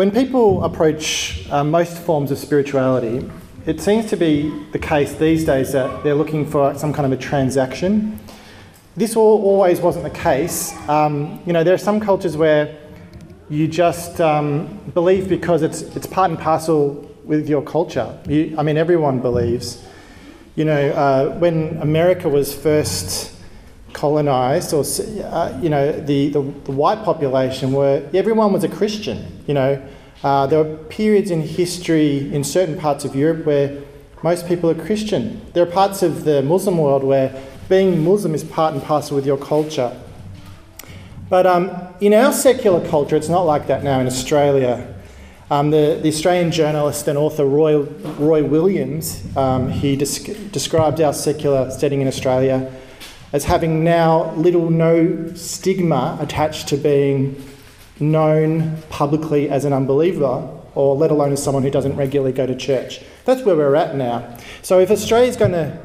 when people approach uh, most forms of spirituality, it seems to be the case these days that they're looking for some kind of a transaction. This all, always wasn't the case. Um, you know, there are some cultures where you just um, believe because it's, it's part and parcel with your culture. You, I mean, everyone believes. You know, uh, when America was first colonized, or uh, you know, the, the, the, white population were everyone was a Christian. You know, uh, there were periods in history in certain parts of Europe where most people are Christian. There are parts of the Muslim world where being Muslim is part and parcel with your culture. But um, in our secular culture, it's not like that now in Australia. Um, the, the, Australian journalist and author Roy, Roy Williams, um, he desc- described our secular setting in Australia as having now little no stigma attached to being known publicly as an unbeliever or let alone as someone who doesn't regularly go to church. That's where we're at now. So if Australia is going to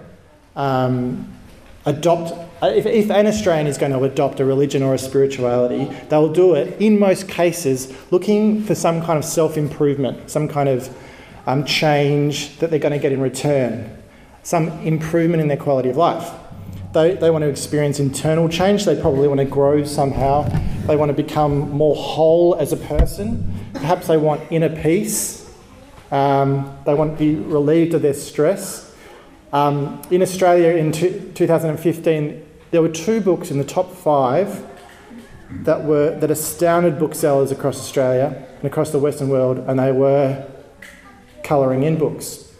um, adopt, if, if an Australian is going to adopt a religion or a spirituality, they'll do it in most cases looking for some kind of self improvement, some kind of um, change that they're going to get in return, some improvement in their quality of life. They, they want to experience internal change, they probably want to grow somehow, they want to become more whole as a person, perhaps they want inner peace, um, they want to be relieved of their stress um, in Australia in 2015, there were two books in the top five that were that astounded booksellers across Australia and across the Western world, and they were colouring in books.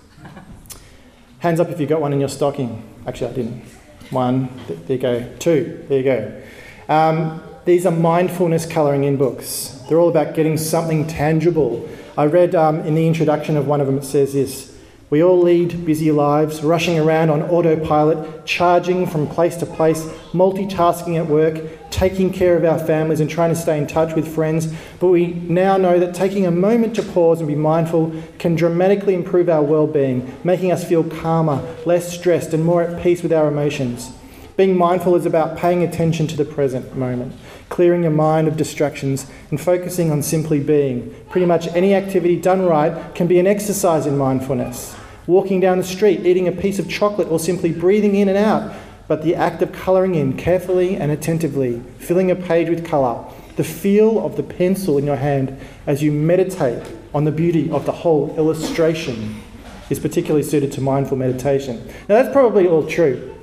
Hands up if you got one in your stocking. Actually, I didn't. One, there you go. Two, there you go. Um, these are mindfulness colouring in books. They're all about getting something tangible. I read um, in the introduction of one of them, it says this we all lead busy lives, rushing around on autopilot, charging from place to place, multitasking at work, taking care of our families, and trying to stay in touch with friends. But we now know that taking a moment to pause and be mindful can dramatically improve our well being, making us feel calmer, less stressed, and more at peace with our emotions. Being mindful is about paying attention to the present moment, clearing your mind of distractions, and focusing on simply being. Pretty much any activity done right can be an exercise in mindfulness. Walking down the street, eating a piece of chocolate, or simply breathing in and out, but the act of colouring in carefully and attentively, filling a page with colour, the feel of the pencil in your hand as you meditate on the beauty of the whole illustration is particularly suited to mindful meditation. Now, that's probably all true.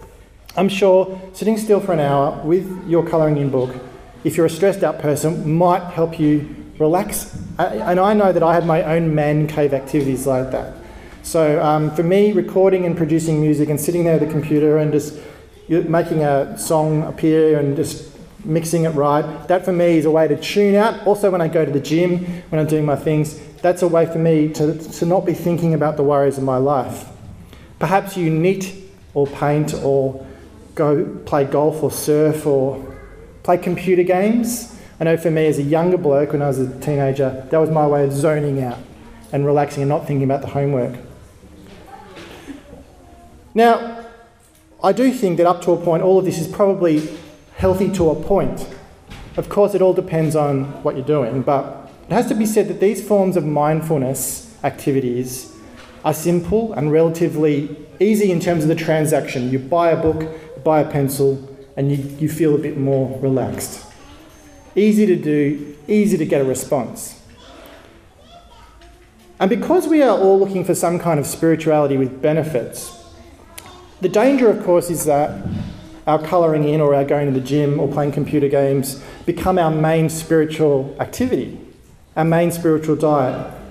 I'm sure sitting still for an hour with your colouring in book, if you're a stressed out person, might help you relax. And I know that I have my own man cave activities like that. So um, for me, recording and producing music and sitting there at the computer and just making a song appear and just mixing it right, that for me is a way to tune out. Also, when I go to the gym, when I'm doing my things, that's a way for me to, to not be thinking about the worries of my life. Perhaps you knit or paint or go play golf or surf or play computer games. I know for me as a younger bloke, when I was a teenager, that was my way of zoning out and relaxing and not thinking about the homework. Now, I do think that up to a point, all of this is probably healthy to a point. Of course, it all depends on what you're doing, but it has to be said that these forms of mindfulness activities are simple and relatively easy in terms of the transaction. You buy a book, buy a pencil, and you, you feel a bit more relaxed. Easy to do, easy to get a response. And because we are all looking for some kind of spirituality with benefits, the danger, of course, is that our colouring in or our going to the gym or playing computer games become our main spiritual activity, our main spiritual diet.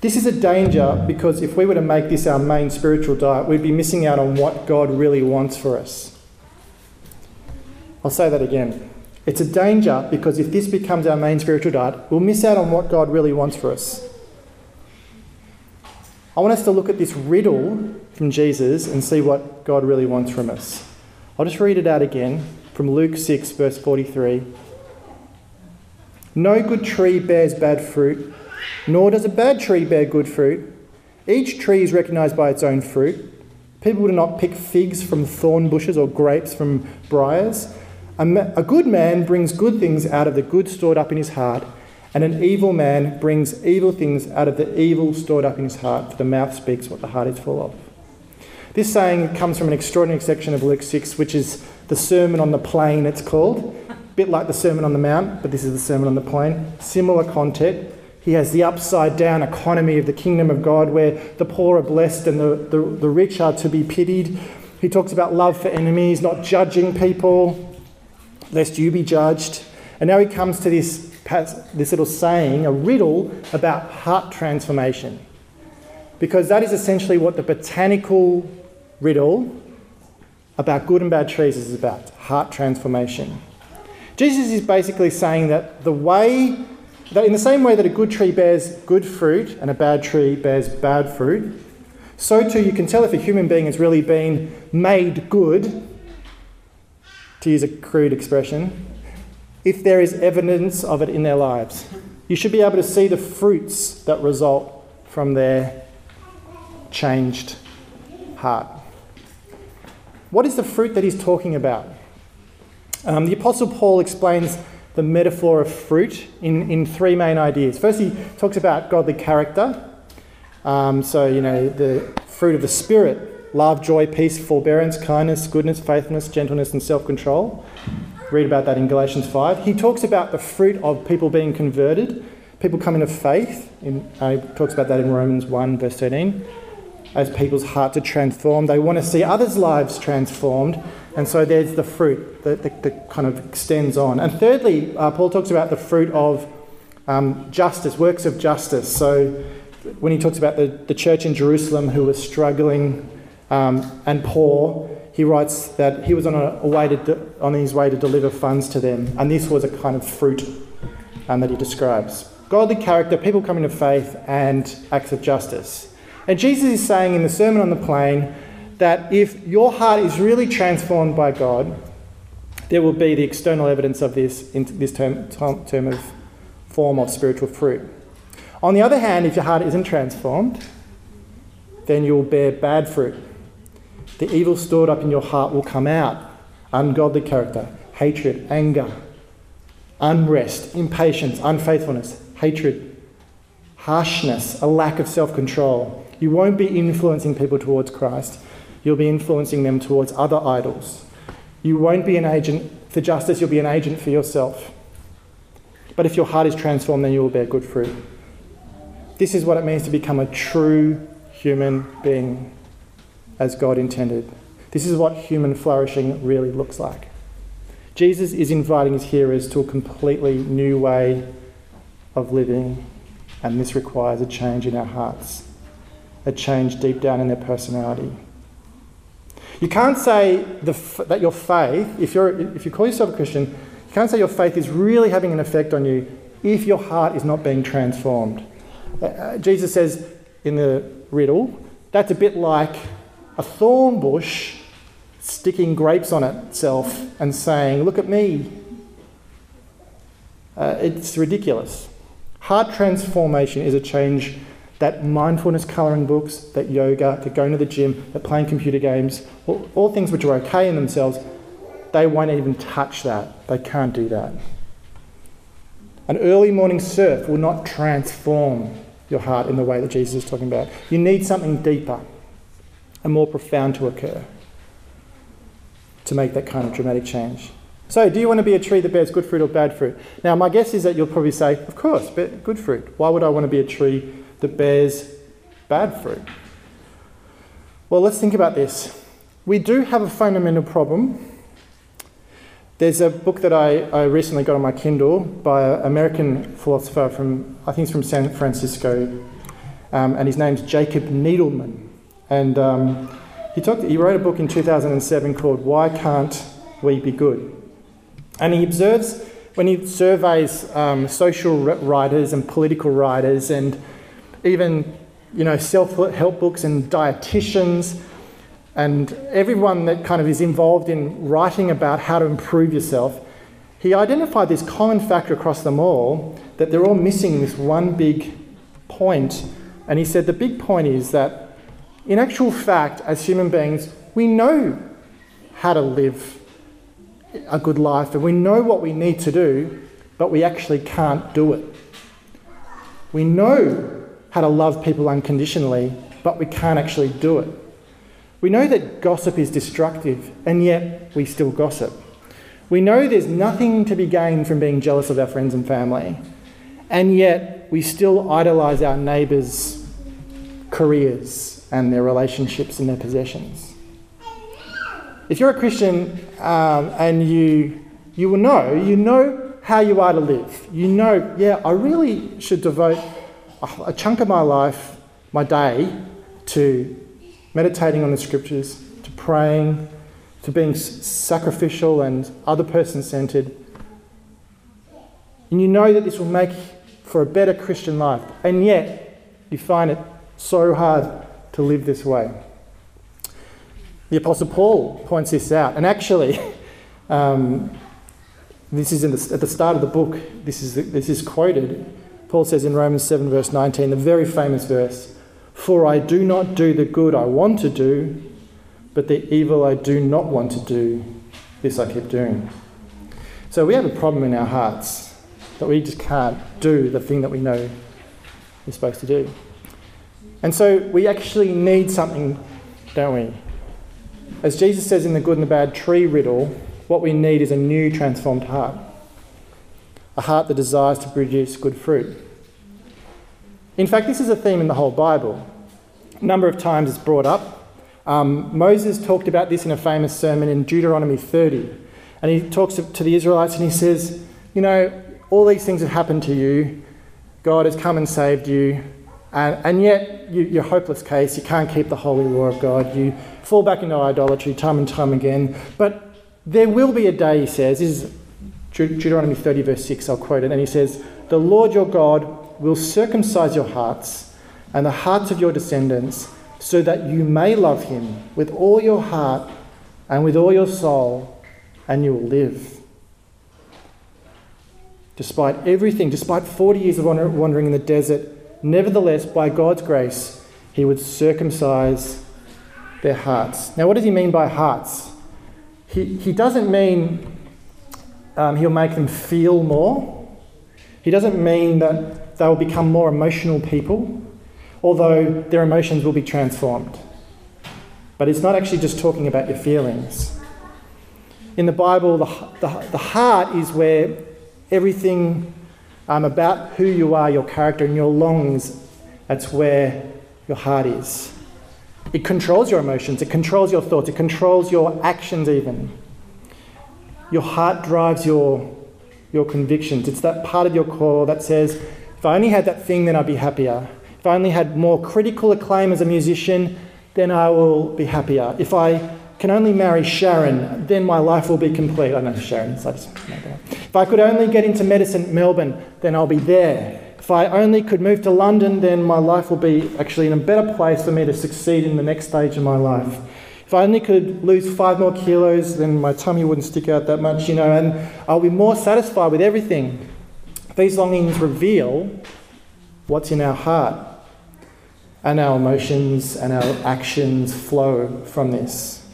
This is a danger because if we were to make this our main spiritual diet, we'd be missing out on what God really wants for us. I'll say that again. It's a danger because if this becomes our main spiritual diet, we'll miss out on what God really wants for us. I want us to look at this riddle from Jesus and see what God really wants from us. I'll just read it out again from Luke 6, verse 43. No good tree bears bad fruit, nor does a bad tree bear good fruit. Each tree is recognized by its own fruit. People do not pick figs from thorn bushes or grapes from briars. A, ma- a good man brings good things out of the good stored up in his heart, And an evil man brings evil things out of the evil stored up in his heart, for the mouth speaks what the heart is full of. This saying comes from an extraordinary section of Luke 6, which is the Sermon on the Plain, it's called. A bit like the Sermon on the Mount, but this is the Sermon on the Plain. Similar content. He has the upside down economy of the kingdom of God where the poor are blessed and the, the, the rich are to be pitied. He talks about love for enemies, not judging people, lest you be judged. And now he comes to this, this little saying, a riddle about heart transformation. Because that is essentially what the botanical riddle about good and bad trees is about heart transformation. Jesus is basically saying that the way, that in the same way that a good tree bears good fruit and a bad tree bears bad fruit, so too you can tell if a human being has really been made good, to use a crude expression, if there is evidence of it in their lives. You should be able to see the fruits that result from their changed heart. What is the fruit that he's talking about? Um, the Apostle Paul explains the metaphor of fruit in, in three main ideas. First, he talks about godly character. Um, so, you know, the fruit of the Spirit love, joy, peace, forbearance, kindness, goodness, faithfulness, gentleness, and self control. Read about that in Galatians 5. He talks about the fruit of people being converted, people coming to faith. In, uh, he talks about that in Romans 1, verse 13. As people's hearts are transformed, they want to see others' lives transformed. And so there's the fruit that, that, that kind of extends on. And thirdly, uh, Paul talks about the fruit of um, justice, works of justice. So when he talks about the, the church in Jerusalem who was struggling um, and poor, he writes that he was on, a, a way to de- on his way to deliver funds to them, and this was a kind of fruit um, that he describes. Godly character, people coming to faith, and acts of justice. And Jesus is saying in the Sermon on the Plain that if your heart is really transformed by God, there will be the external evidence of this in this term, term of form of spiritual fruit. On the other hand, if your heart isn't transformed, then you'll bear bad fruit. The evil stored up in your heart will come out ungodly character, hatred, anger, unrest, impatience, unfaithfulness, hatred, harshness, a lack of self control. You won't be influencing people towards Christ, you'll be influencing them towards other idols. You won't be an agent for justice, you'll be an agent for yourself. But if your heart is transformed, then you will bear good fruit. This is what it means to become a true human being as God intended. This is what human flourishing really looks like. Jesus is inviting his hearers to a completely new way of living, and this requires a change in our hearts, a change deep down in their personality. You can't say the, that your faith, if, you're, if you call yourself a Christian, you can't say your faith is really having an effect on you if your heart is not being transformed. Uh, uh Jesus says in the riddle, that's a bit like a thorn bush sticking grapes on itself and saying, Look at me. Uh, it's ridiculous. Heart transformation is a change that mindfulness colouring books, that yoga, that going to the gym, that playing computer games, all, all things which are okay in themselves, they won't even touch that. They can't do that. An early morning surf will not transform your heart in the way that Jesus is talking about. You need something deeper and more profound to occur to make that kind of dramatic change. So, do you want to be a tree that bears good fruit or bad fruit? Now, my guess is that you'll probably say, of course, but good fruit. Why would I want to be a tree that bears bad fruit? Well, let's think about this. We do have a fundamental problem. There's a book that I, I recently got on my Kindle by an American philosopher from, I think it's from San Francisco, um, and his name's Jacob Needleman. And um, he, talked, he wrote a book in 2007 called Why Can't We Be Good? And he observes, when he surveys um, social writers and political writers and even you know, self-help books and dietitians and everyone that kind of is involved in writing about how to improve yourself, he identified this common factor across them all that they're all missing this one big point. And he said the big point is that in actual fact, as human beings, we know how to live a good life and we know what we need to do, but we actually can't do it. We know how to love people unconditionally, but we can't actually do it. We know that gossip is destructive, and yet we still gossip. We know there's nothing to be gained from being jealous of our friends and family, and yet we still idolise our neighbours' careers and their relationships and their possessions. If you're a Christian um, and you, you will know, you know how you are to live. You know, yeah, I really should devote a, chunk of my life, my day, to meditating on the scriptures, to praying, to being sacrificial and other person centered. And you know that this will make for a better Christian life, and yet you find it so hard to live this way. The Apostle Paul points this out, and actually, um, this is the, at the start of the book, this is, this is quoted. Paul says in Romans 7, verse 19, the very famous verse For I do not do the good I want to do, but the evil I do not want to do, this I keep doing. So we have a problem in our hearts that we just can't do the thing that we know we're supposed to do. And so we actually need something, don't we? As Jesus says in the good and the bad tree riddle, what we need is a new transformed heart. A heart that desires to produce good fruit. In fact, this is a theme in the whole Bible. A number of times it's brought up. Um, Moses talked about this in a famous sermon in Deuteronomy 30. And he talks to the Israelites and he says, You know, all these things have happened to you. God has come and saved you. And, and yet, you, are a hopeless case. You can't keep the holy law of God. You fall back into idolatry time and time again. But there will be a day, he says, is Deuteronomy 30, verse 6, I'll quote it, and he says, The Lord your God will circumcise your hearts and the hearts of your descendants so that you may love him with all your heart and with all your soul, and you will live. Despite everything, despite 40 years of wandering in the desert, Nevertheless, by God's grace, he would circumcise their hearts. Now, what does he mean by hearts? He, he doesn't mean um, he'll make them feel more. He doesn't mean that they will become more emotional people, although their emotions will be transformed. But it's not actually just talking about your feelings. In the Bible, the, the, the heart is where everything um, about who you are, your character, and your longings. That's where your heart is. It controls your emotions, it controls your thoughts, it controls your actions, even. Your heart drives your, your convictions. It's that part of your core that says, if I only had that thing, then I'd be happier. If I only had more critical acclaim as a musician, then I will be happier. If I can only marry Sharon, then my life will be complete. I know Sharon, so I just If I could only get into medicine Melbourne, then I'll be there. If I only could move to London, then my life will be actually in a better place for me to succeed in the next stage of my life. If I only could lose five more kilos, then my tummy wouldn't stick out that much, you know, and I'll be more satisfied with everything. These longings reveal what's in our heart, and our emotions and our actions flow from this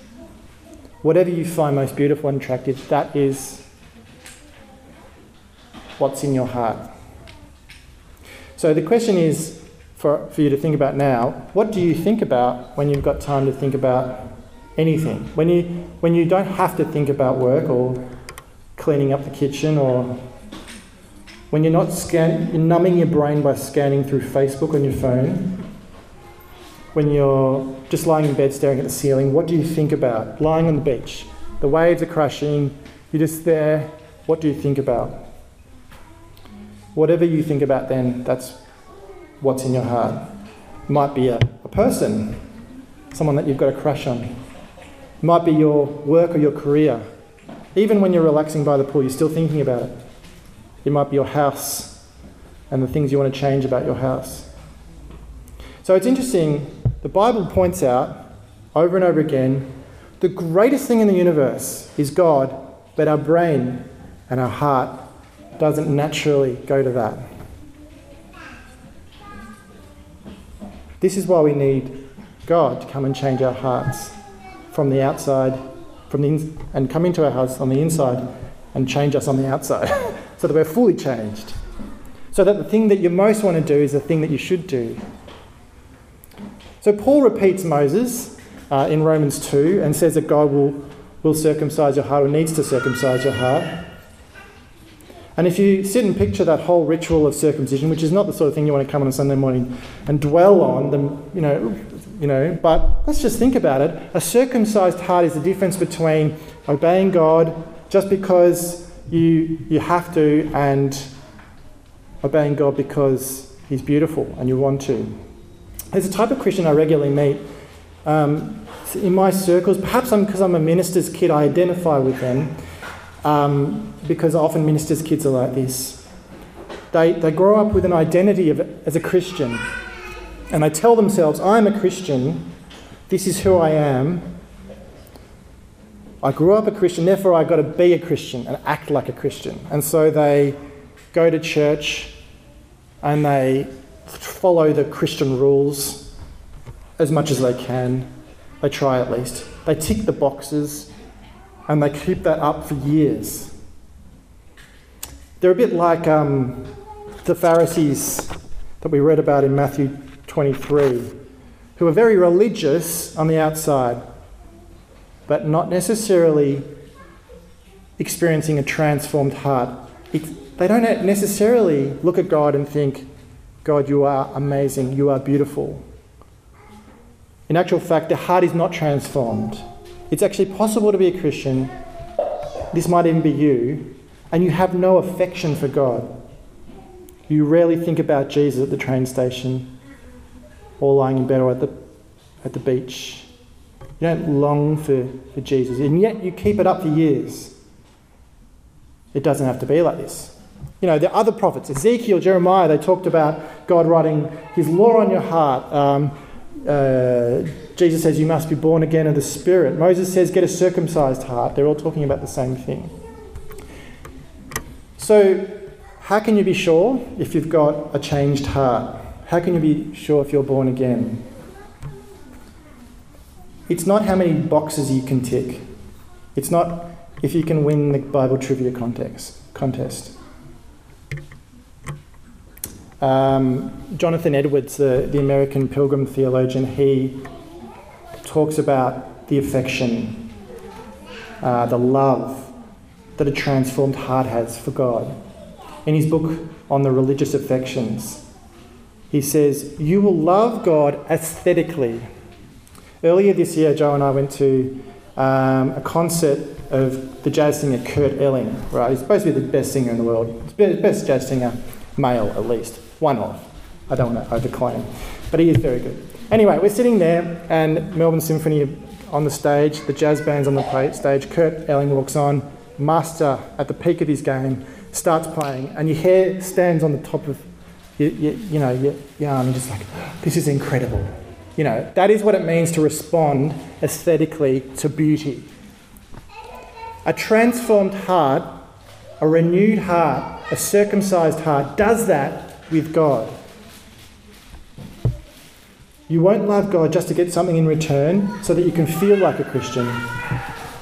whatever you find most beautiful and attractive, that is what's in your heart. So the question is for, for you to think about now what do you think about when you've got time to think about anything? When you, when you don't have to think about work or cleaning up the kitchen or when you're not scan, you're numbing your brain by scanning through Facebook on your phone when you're just lying in bed staring at the ceiling, what do you think about? Lying on the beach, the waves are crashing, you're just there, what do you think about? Whatever you think about then, that's what's in your heart. It might be a, a person, someone that you've got a crush on. It might be your work or your career. Even when you're relaxing by the pool, you're still thinking about it. It might be your house and the things you want to change about your house. So it's interesting the Bible points out over and over again the greatest thing in the universe is God, but our brain and our heart doesn't naturally go to that. This is why we need God to come and change our hearts from the outside, from the in- and come into our hearts on the inside and change us on the outside, so that we're fully changed. so that the thing that you most want to do is the thing that you should do. So Paul repeats Moses uh, in Romans 2 and says that God will, will circumcise your heart or needs to circumcise your heart. And if you sit and picture that whole ritual of circumcision, which is not the sort of thing you want to come on a Sunday morning and dwell on, then you know, you know, but let's just think about it. A circumcised heart is the difference between obeying God just because you you have to and obeying God because He's beautiful and you want to. There's a type of Christian I regularly meet um, in my circles. Perhaps I'm because I'm a minister's kid, I identify with them um, because often ministers' kids are like this. They, they grow up with an identity of, as a Christian and they tell themselves, I'm a Christian, this is who I am. I grew up a Christian, therefore I've got to be a Christian and act like a Christian. And so they go to church and they follow the Christian rules as much as they can. They try at least. They tick the boxes and they keep that up for years. They're a bit like um, the Pharisees that we read about in Matthew 23, who are very religious on the outside, but not necessarily experiencing a transformed heart. It, they don't necessarily look at God and think, God, you are amazing, you are beautiful. In actual fact, the heart is not transformed. It's actually possible to be a Christian, this might even be you, and you have no affection for God. You rarely think about Jesus at the train station or lying in bed or at the, at the beach. You don't long for, for Jesus, and yet you keep it up for years. It doesn't have to be like this. You know, the other prophets, Ezekiel, Jeremiah, they talked about God writing his law on your heart. Um, uh, Jesus says you must be born again of the Spirit. Moses says get a circumcised heart. They're all talking about the same thing. So, how can you be sure if you've got a changed heart? How can you be sure if you're born again? It's not how many boxes you can tick. It's not if you can win the Bible trivia contest. contest. Um, Jonathan Edwards, the, the American pilgrim theologian, he talks about the affection, uh, the love that a transformed heart has for God. In his book on the religious affections, he says, You will love God aesthetically. Earlier this year, Joe and I went to um, a concert of the jazz singer Kurt Elling. Right, he's supposed to be the best singer in the world, best jazz singer, male at least one of. I don't want to overclaim, but he is very good. Anyway, we're sitting there, and Melbourne Symphony on the stage, the jazz band's on the stage. Kurt Elling walks on, master at the peak of his game, starts playing, and your hair stands on the top of your, your you know, your, your arm, just like, this is incredible. You know, that is what it means to respond aesthetically to beauty. A transformed heart, a renewed heart, a circumcised heart does that with God. You won't love God just to get something in return so that you can feel like a Christian.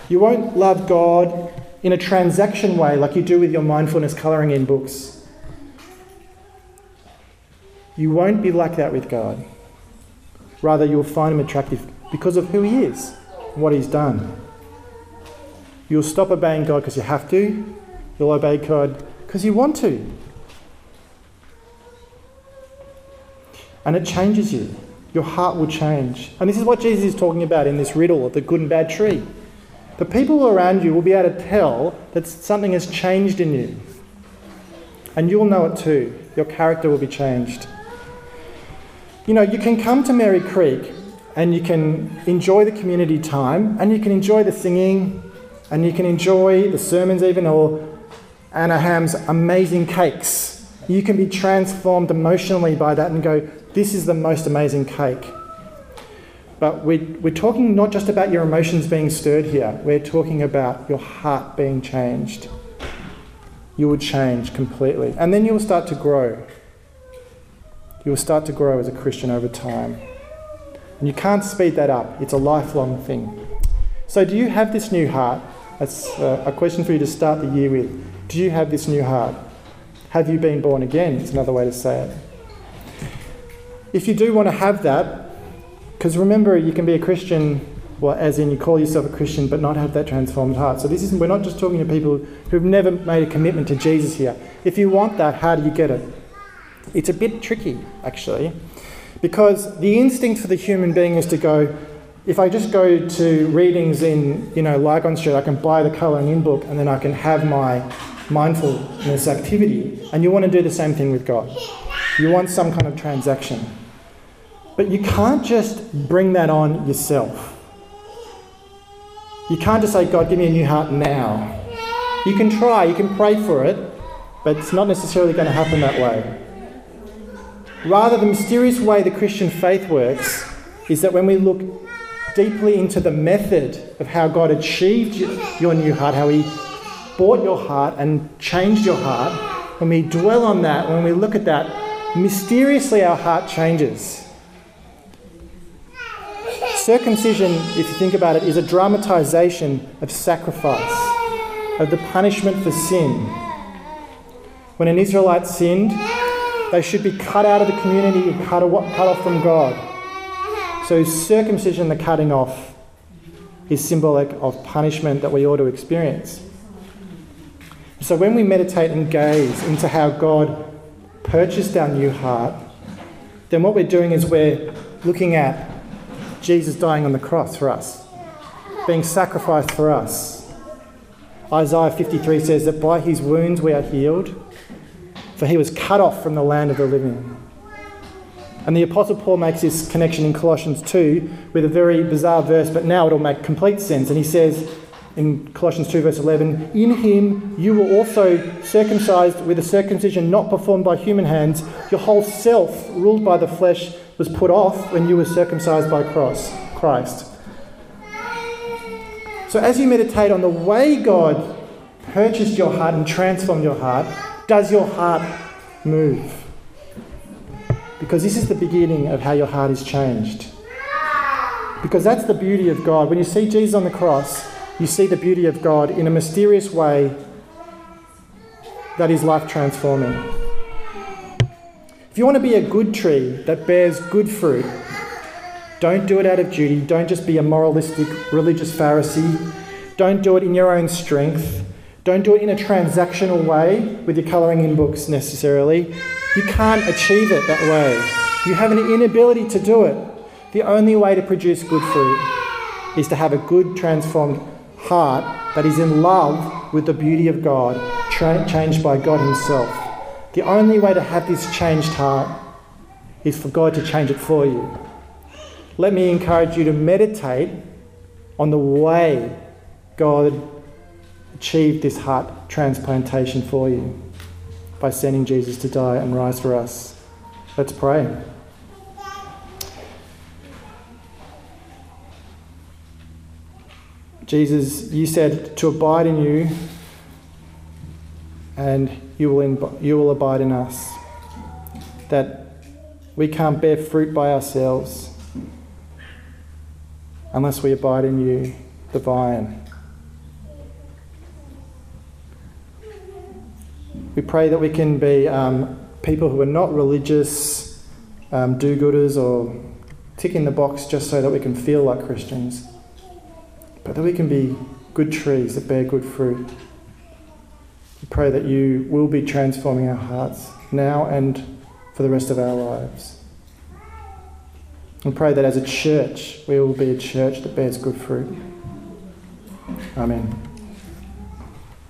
You won't love God in a transaction way like you do with your mindfulness colouring in books. You won't be like that with God. Rather, you'll find Him attractive because of who He is what He's done. You'll stop obeying God because you have to, you'll obey God because you want to. and it changes you. Your heart will change. And this is what Jesus is talking about in this riddle of the good and bad tree. The people around you will be able to tell that something has changed in you. And you'll know it too. Your character will be changed. You know, you can come to Merri Creek and you can enjoy the community time and you can enjoy the singing and you can enjoy the sermons, even, or Anna Ham's amazing cakes. You can be transformed emotionally by that and go, this is the most amazing cake. But we're, we're talking not just about your emotions being stirred here, we're talking about your heart being changed. You will change completely. And then you will start to grow. You will start to grow as a Christian over time. And you can't speed that up, it's a lifelong thing. So, do you have this new heart? That's uh, a question for you to start the year with. Do you have this new heart? Have you been born again? It's another way to say it. If you do want to have that, because remember, you can be a Christian, well, as in you call yourself a Christian, but not have that transformed heart. So this isn't, we're not just talking to people who've never made a commitment to Jesus here. If you want that, how do you get it? It's a bit tricky, actually, because the instinct for the human being is to go, if I just go to readings in, you know, Lygon Street, I can buy the colouring in book and then I can have my mindfulness activity. And you want to do the same thing with God. You want some kind of transaction. But you can't just bring that on yourself. You can't just say, God, give me a new heart now. You can try, you can pray for it, but it's not necessarily going to happen that way. Rather, the mysterious way the Christian faith works is that when we look deeply into the method of how God achieved your new heart, how He bought your heart and changed your heart, when we dwell on that, when we look at that, mysteriously our heart changes. Circumcision, if you think about it, is a dramatization of sacrifice, of the punishment for sin. When an Israelite sinned, they should be cut out of the community and cut, off from God. So, circumcision, the cutting off, is symbolic of punishment that we ought to experience. So, when we meditate and gaze into how God purchased our new heart, then what we're doing is we're looking at Jesus dying on the cross for us, being sacrificed for us. Isaiah 53 says that by his wounds we are healed, for he was cut off from the land of the living. And the Apostle Paul makes this connection in Colossians 2 with a very bizarre verse, but now it'll make complete sense. And he says in Colossians 2, verse 11, In him you were also circumcised with a circumcision not performed by human hands. Your whole self, ruled by the flesh, was put off when you were circumcised by cross, Christ. So as you meditate on the way God purchased your heart and transformed your heart, does your heart move? Because this is the beginning of how your heart is changed. Because that's the beauty of God. When you see Jesus on the cross, you see the beauty of God in a mysterious way that is life transforming. If you want to be a good tree that bears good fruit, don't do it out of duty. Don't just be a moralistic religious Pharisee. Don't do it in your own strength. Don't do it in a transactional way with your colouring in books necessarily. You can't achieve it that way. You have an inability to do it. The only way to produce good fruit is to have a good, transformed heart that is in love with the beauty of God, tra- changed by God Himself. The only way to have this changed heart is for God to change it for you. Let me encourage you to meditate on the way God achieved this heart transplantation for you by sending Jesus to die and rise for us. Let's pray. Jesus, you said to abide in you and you will, you will abide in us. That we can't bear fruit by ourselves unless we abide in you, the vine. We pray that we can be um, people who are not religious um, do gooders or ticking the box just so that we can feel like Christians, but that we can be good trees that bear good fruit. We pray that you will be transforming our hearts now and for the rest of our lives. We pray that as a church, we will be a church that bears good fruit. Amen.